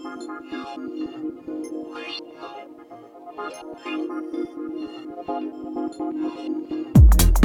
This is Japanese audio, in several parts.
Thank you.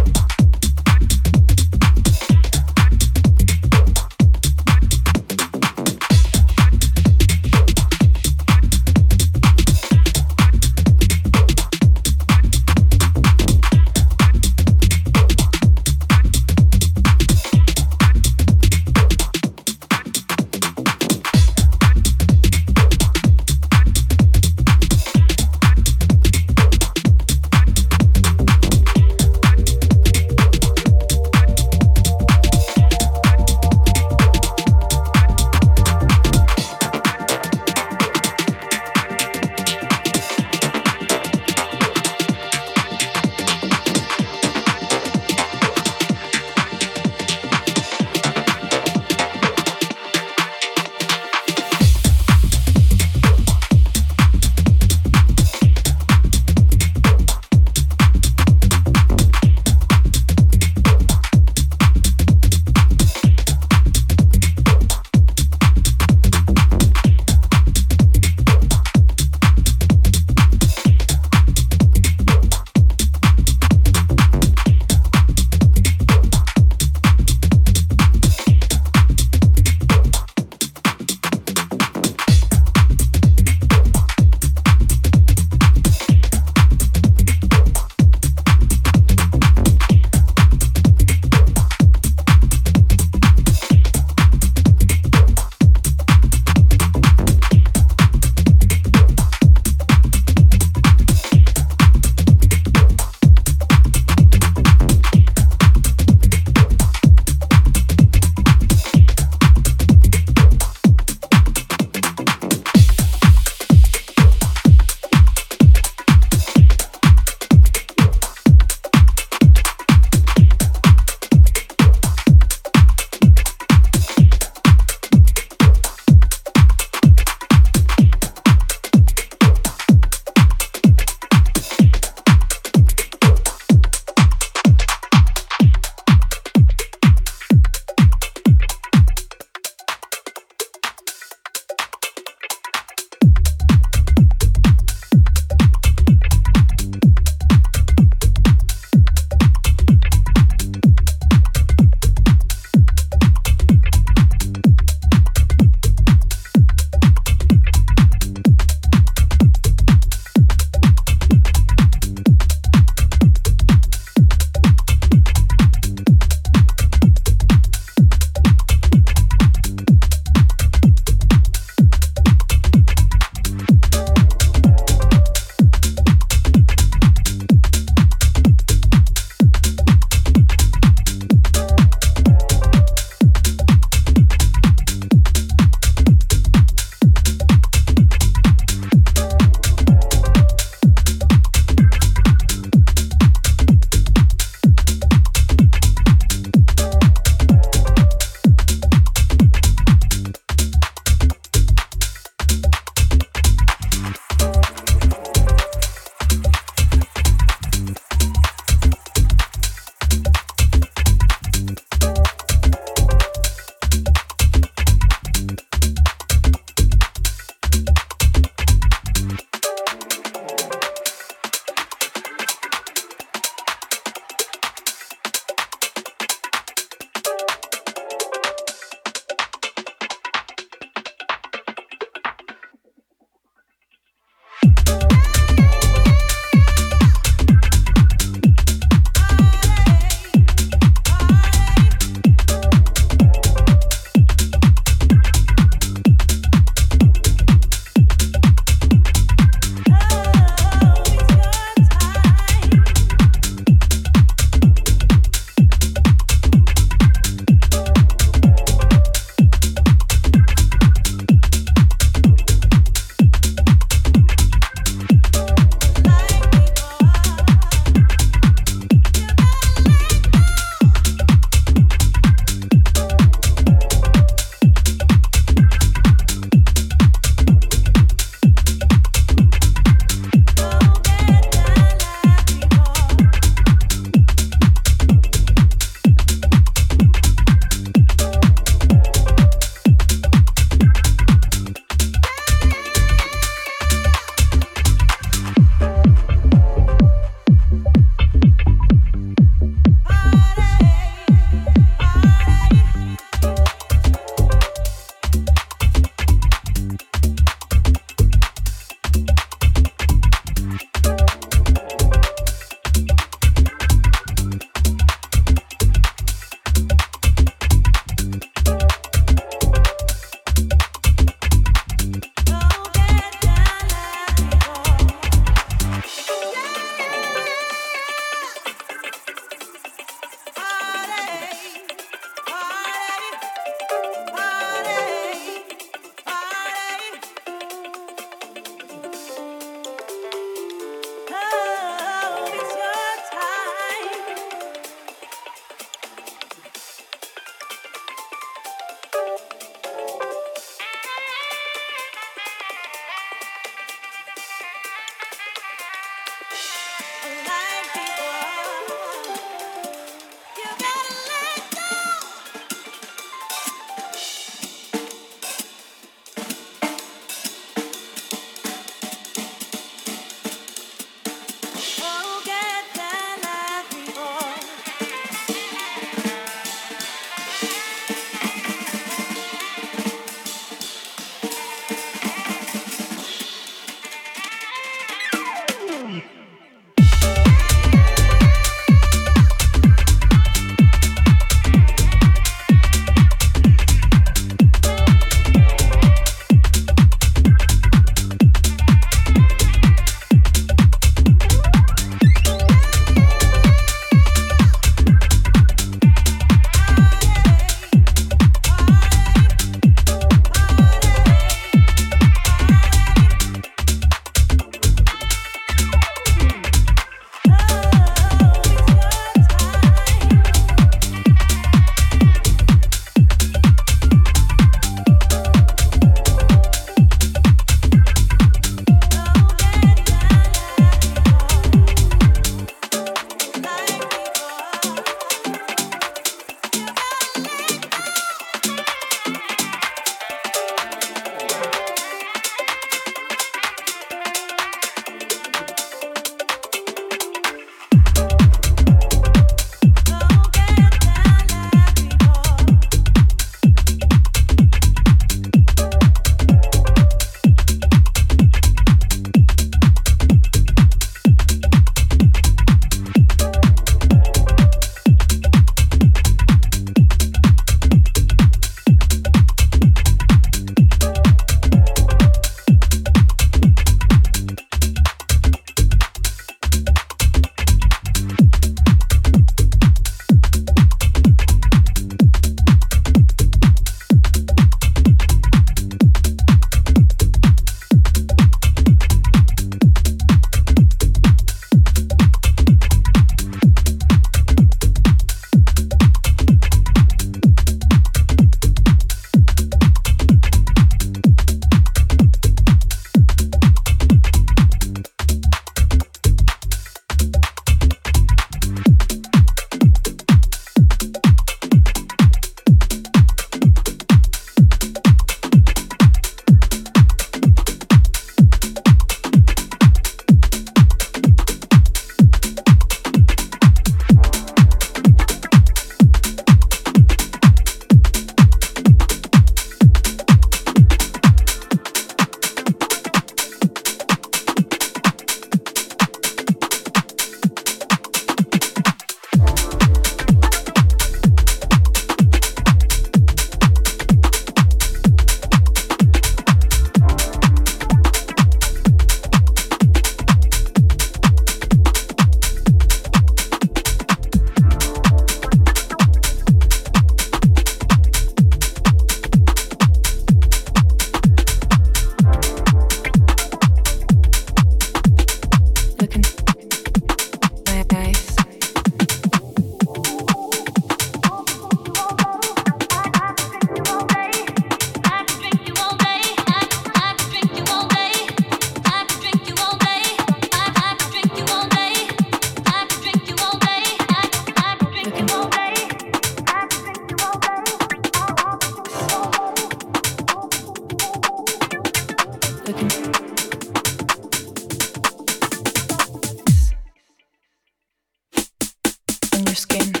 your skin.